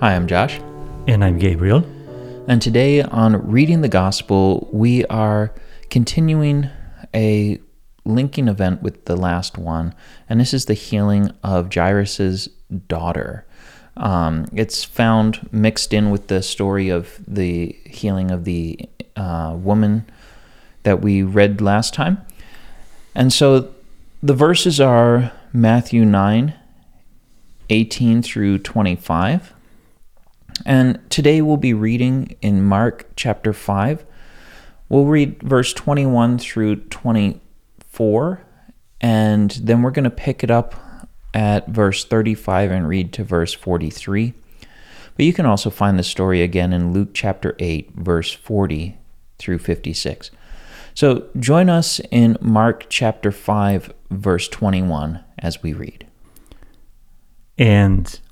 Hi, I'm Josh. And I'm Gabriel. And today on Reading the Gospel, we are continuing a linking event with the last one, and this is the healing of Jairus' daughter. Um, it's found mixed in with the story of the healing of the uh, woman that we read last time. And so the verses are Matthew 9, 18 through 25. And today we'll be reading in Mark chapter 5. We'll read verse 21 through 24, and then we're going to pick it up at verse 35 and read to verse 43. But you can also find the story again in Luke chapter 8, verse 40 through 56. So join us in Mark chapter 5, verse 21 as we read. And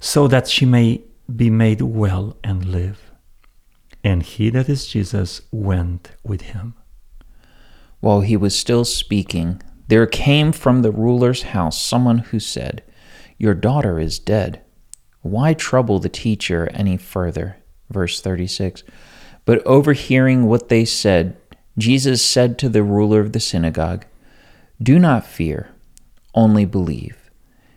so that she may be made well and live. And he, that is Jesus, went with him. While he was still speaking, there came from the ruler's house someone who said, Your daughter is dead. Why trouble the teacher any further? Verse 36. But overhearing what they said, Jesus said to the ruler of the synagogue, Do not fear, only believe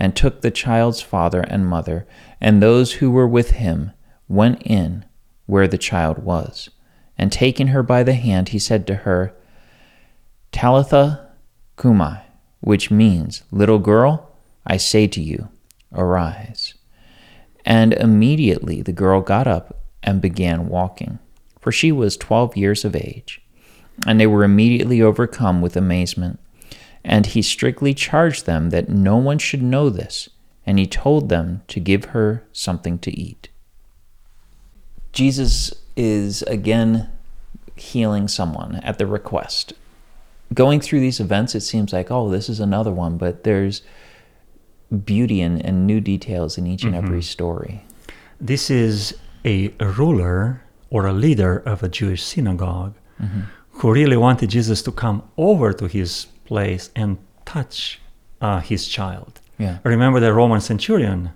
and took the child's father and mother, and those who were with him went in where the child was. And taking her by the hand, he said to her, Talitha cumi, which means, Little girl, I say to you, arise. And immediately the girl got up and began walking, for she was twelve years of age. And they were immediately overcome with amazement and he strictly charged them that no one should know this, and he told them to give her something to eat. Jesus is again healing someone at the request. Going through these events, it seems like, oh, this is another one, but there's beauty and, and new details in each and mm-hmm. every story. This is a, ruler or a leader of a Jewish synagogue mm-hmm. who really wanted Jesus to come over to his place and touch uh, his child. Yeah. Remember the Roman centurion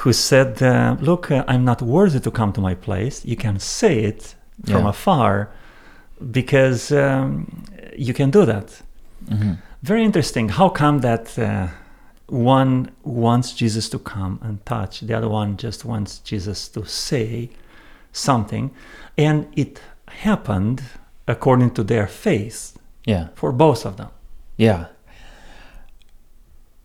who said, uh, Look, uh, I'm not worthy to come to my place. You can say it from yeah. afar because um, you can do that. Mm-hmm. Very interesting. How come that uh, one wants Jesus to come and touch, the other one just wants Jesus to say something? And it happened according to their faith yeah. for both of them. Yeah.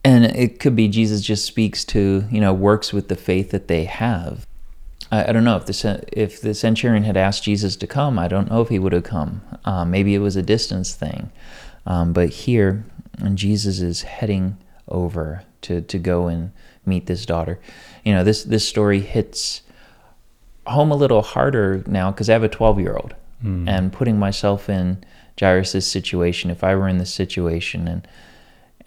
And it could be Jesus just speaks to, you know, works with the faith that they have. I, I don't know if the if the centurion had asked Jesus to come, I don't know if he would have come. Um, maybe it was a distance thing, um, but here, Jesus is heading over to to go and meet this daughter. You know, this this story hits home a little harder now because I have a 12 year old, mm. and putting myself in Jairus' situation, if I were in this situation and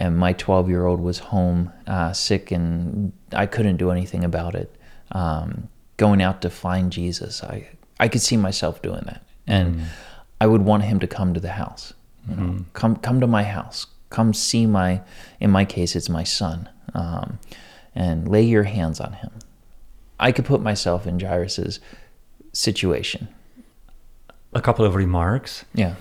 and my 12 year old was home uh, sick and I couldn't do anything about it, um, going out to find Jesus, I I could see myself doing that, and mm. I would want him to come to the house. You know, mm. come come to my house, come see my. In my case, it's my son, um, and lay your hands on him. I could put myself in Jairus's situation. A couple of remarks. Yeah.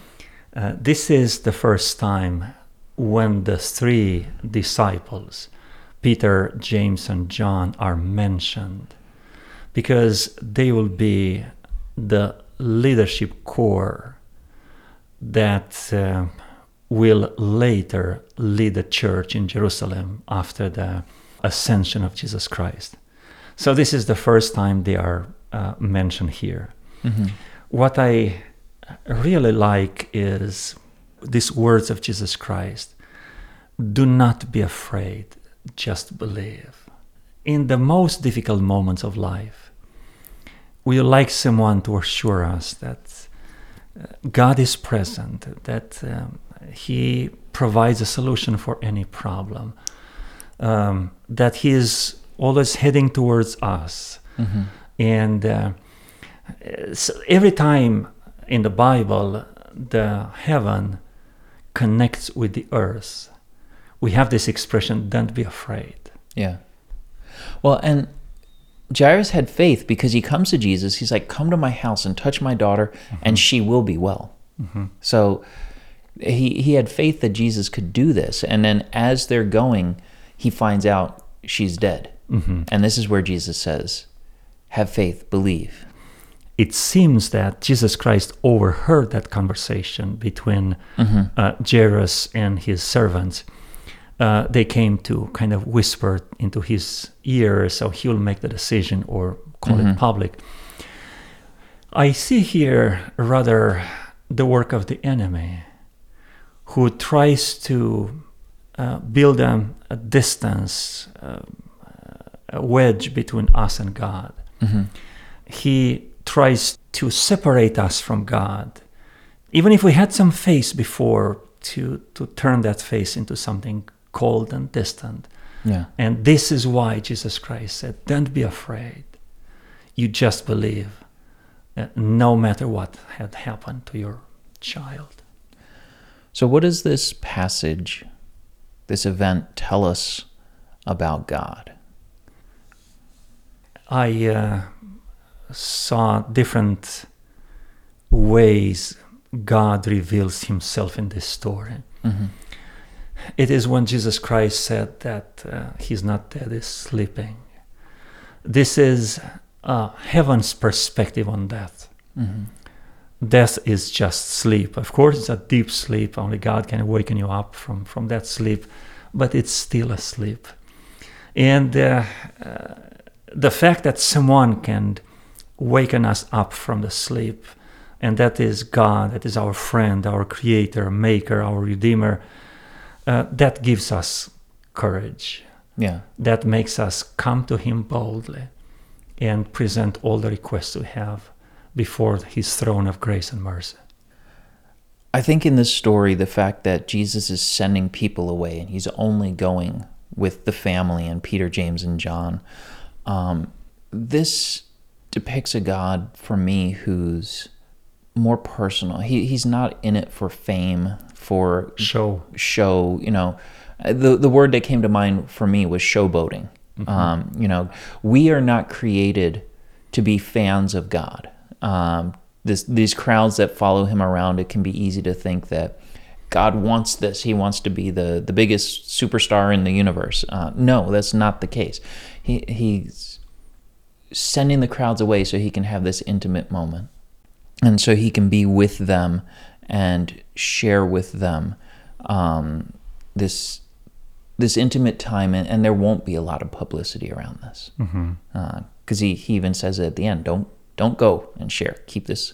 Uh, this is the first time when the three disciples, Peter, James, and John, are mentioned, because they will be the leadership core that uh, will later lead the church in Jerusalem after the ascension of Jesus Christ. So, this is the first time they are uh, mentioned here. Mm-hmm. What I really like is these words of Jesus Christ do not be afraid, just believe. In the most difficult moments of life, we like someone to assure us that uh, God is present, that um, He provides a solution for any problem, um, that He is always heading towards us. Mm-hmm. And uh, so every time in the Bible, the heaven connects with the earth, we have this expression, don't be afraid. Yeah. Well, and Jairus had faith because he comes to Jesus. He's like, Come to my house and touch my daughter, and mm-hmm. she will be well. Mm-hmm. So he, he had faith that Jesus could do this. And then as they're going, he finds out she's dead. Mm-hmm. And this is where Jesus says, Have faith, believe. It seems that Jesus Christ overheard that conversation between uh, Jairus and his servants. Uh, they came to kind of whisper into his ear, so he'll make the decision or call it public. I see here rather the work of the enemy who tries to uh, build a, a distance, uh, a wedge between us and God. He tries to separate us from God. Even if we had some face before, to, to turn that face into something cold and distant. Yeah. And this is why Jesus Christ said, Don't be afraid. You just believe, uh, no matter what had happened to your child. So, what does this passage, this event, tell us about God? I uh, saw different ways God reveals himself in this story. It is when Jesus Christ said that uh, he's not dead, he's sleeping. This is uh, heaven's perspective on death. Death is just sleep. Of course, it's a deep sleep. Only God can awaken you up from, from that sleep, but it's still a sleep. And uh, uh, the fact that someone can waken us up from the sleep, and that is God, that is our friend, our creator, maker, our redeemer, uh, that gives us courage. Yeah. That makes us come to Him boldly and present all the requests we have before His throne of grace and mercy. I think in this story, the fact that Jesus is sending people away and he's only going with the family and Peter, James, and John, um, this depicts a God for me who's more personal. He, he's not in it for fame, for Show. show. You know, the the word that came to mind for me was showboating. Um, you know, we are not created to be fans of God. Um, this these crowds that follow him around, it can be easy to think that God wants this. He wants to be the the biggest superstar in the universe. Uh, no, that's not the case. He he's sending the crowds away so he can have this intimate moment. And so he can be with them and share with them um, this this intimate time. And, and there won't be a lot of publicity around this. Because he, he even says it at the end don't don't go and share. Keep this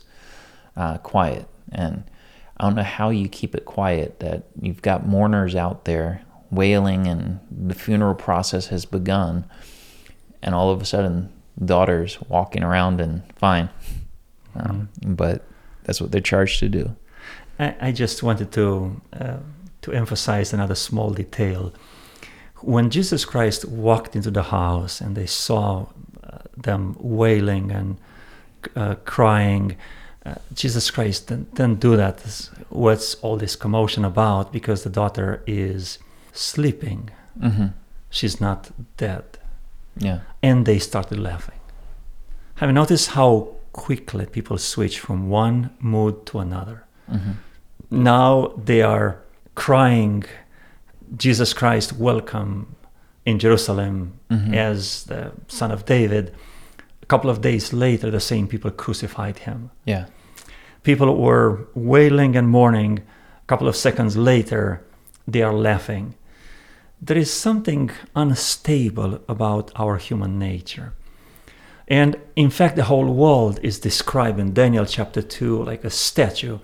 uh, quiet. And i don't know how you keep it quiet that you've got mourners out there wailing and the funeral process has begun and all of a sudden daughters walking around and fine um, but that's what they're charged to do I, I just wanted to uh, to emphasize another small detail. When Jesus Christ walked into the house and they saw uh, them wailing and uh, crying, uh, Jesus Christ didn't, didn't do that. What's all this commotion about? Because the daughter is sleeping. hmm She's not dead. Yeah And they started laughing. Have you noticed how quickly people switch from one mood to another? hmm now they are crying jesus christ welcome in jerusalem Mhm. as the son of david A couple of days later, the same people crucified him. Yeah. People were wailing and mourning. A couple of seconds later, they are laughing. There is something unstable about our human nature. And in fact, the whole world is described in Daniel chapter 2 like a statue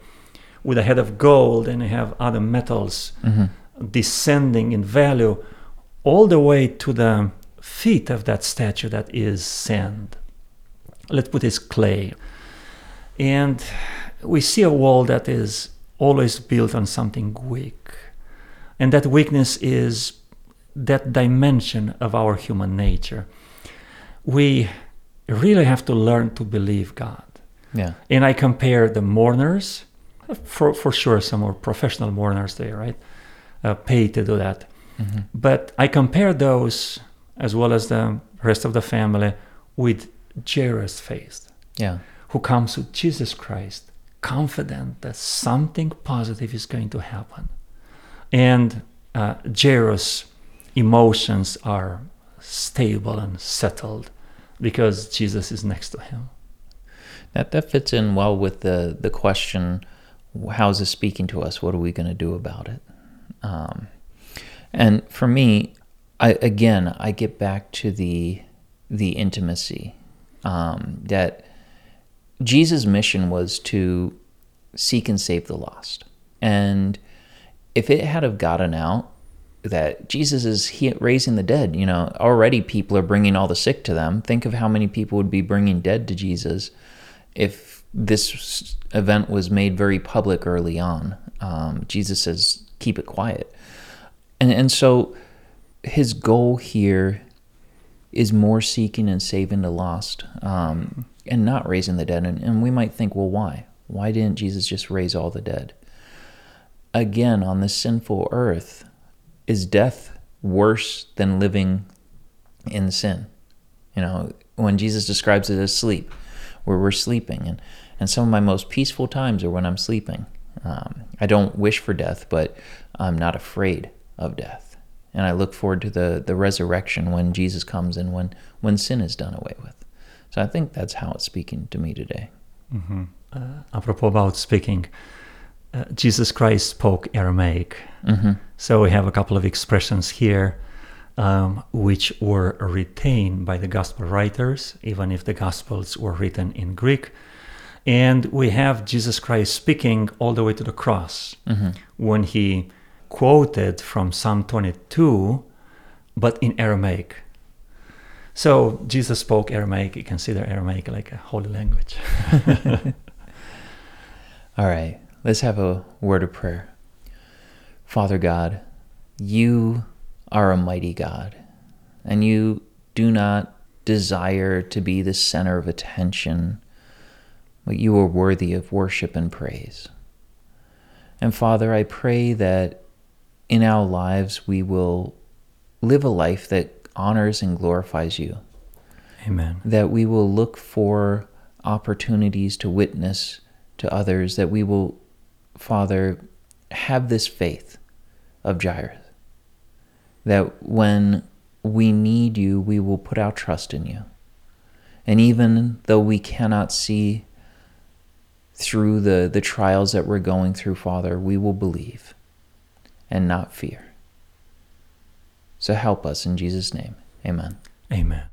with a head of gold and you have other metals mm-hmm. descending in value all the way to the feet of that statue that is sand. Let's put it clay. And we see a world that is always built on something weak. And that weakness is that dimension of our human nature. We really have to learn to believe God. Yeah. And I compare the mourners, for, for sure, some more professional mourners there, right? Uh, paid to do that. But I compare those, as well as the rest of the family, with Jairus' faith, Yeah. who comes to Jesus Christ, confident that something positive is going to happen. And uh, Jairus' emotions are stable and settled because Jesus is next to him. That that fits in well with the the question, how's this speaking to us? What are we going to do about it? Um, and for me, I again I get back to the the intimacy um, that Jesus' mission was to seek and save the lost, and if it had have gotten out that Jesus is raising the dead, you know, already people are bringing all the sick to them. Think of how many people would be bringing dead to Jesus if this event was made very public early on. Um, Jesus says, keep it quiet. And, and so his goal here is more seeking and saving the lost um, and not raising the dead. And, and we might think, well, why? Why didn't Jesus just raise all the dead? Again, on this sinful earth, is death worse than living in sin? You know, when Jesus describes it as sleep, where we're sleeping. And, and some of my most peaceful times are when I'm sleeping. Um, I don't wish for death, but I'm not afraid of death. And I look forward to the, the resurrection when Jesus comes and when, when sin is done away with. So I think that's how it's speaking to me today. Uh, apropos about speaking, uh, Jesus Christ spoke Aramaic. So we have a couple of expressions here um, which were retained by the gospel writers, even if the gospels were written in Greek. And we have Jesus Christ speaking all the way to the cross when he quoted from Psalm 22, but in Aramaic. So Jesus spoke Aramaic. You consider Aramaic like a holy language. All right, let's have a word of prayer. Father God, you are a mighty God, and you do not desire to be the center of attention, but you are worthy of worship and praise. And Father, I pray that in our lives we will live a life that honors and glorifies you Amen. that we will look for opportunities to witness to others, that we will, Father, have this faith of Jairus, that when we need you, we will put our trust in you. And even though we cannot see through the, the trials that we're going through, Father, we will believe and not fear. So help us in Jesus' name. Amen. Amen.